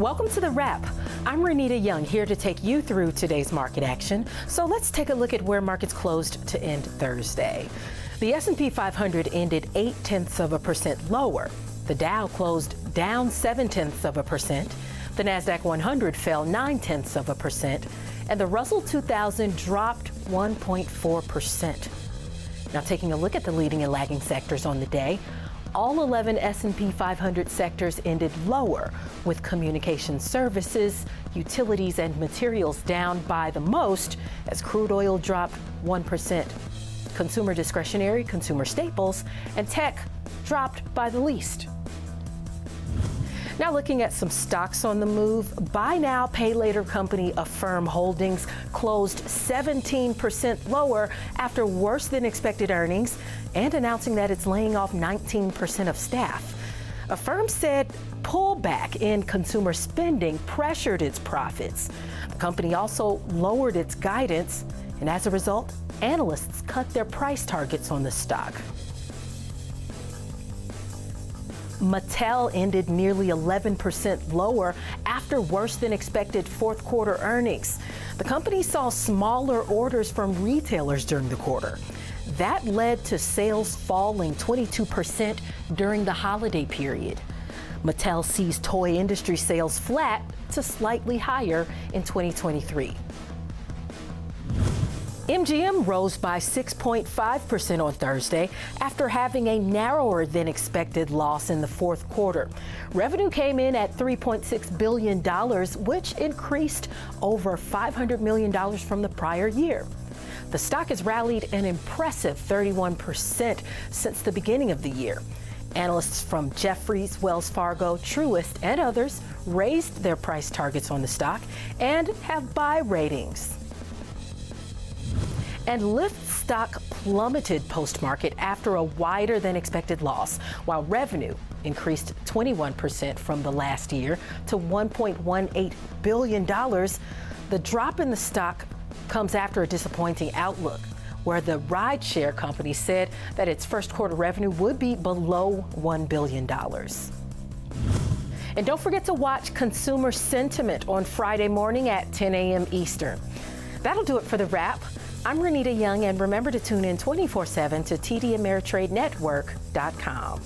Welcome to the wrap. I'm Renita Young here to take you through today's market action. So let's take a look at where markets closed to end Thursday. The S&P 500 ended 8 tenths of a percent lower. The Dow closed down 7 tenths of a percent. The Nasdaq 100 fell 9 tenths of a percent, and the Russell 2000 dropped 1.4 percent. Now, taking a look at the leading and lagging sectors on the day, all 11 S&P 500 sectors ended lower, with communication services, utilities, and materials down by the most as crude oil dropped 1%. Consumer discretionary, consumer staples, and tech dropped by the least. Now, looking at some stocks on the move, buy now, pay later company Affirm Holdings closed 17% lower after worse than expected earnings and announcing that it's laying off 19% of staff. Affirm said pullback in consumer spending pressured its profits. The company also lowered its guidance, and as a result, analysts cut their price targets on the stock. Mattel ended nearly 11% lower after worse than expected fourth quarter earnings. The company saw smaller orders from retailers during the quarter. That led to sales falling 22% during the holiday period. Mattel sees toy industry sales flat to slightly higher in 2023. MGM rose by 6.5% on Thursday after having a narrower than expected loss in the fourth quarter. Revenue came in at $3.6 billion, which increased over $500 million from the prior year. The stock has rallied an impressive 31% since the beginning of the year. Analysts from Jefferies, Wells Fargo, Truist, and others raised their price targets on the stock and have buy ratings and Lyft stock plummeted post market after a wider than expected loss, while revenue increased 21% from the last year to $1.18 billion. The drop in the stock comes after a disappointing outlook where the rideshare company said that its first quarter revenue would be below $1 billion. And don't forget to watch Consumer Sentiment on Friday morning at 10 a.m. Eastern. That'll do it for the wrap. I'm Renita Young, and remember to tune in 24 7 to TD Ameritrade Network.com.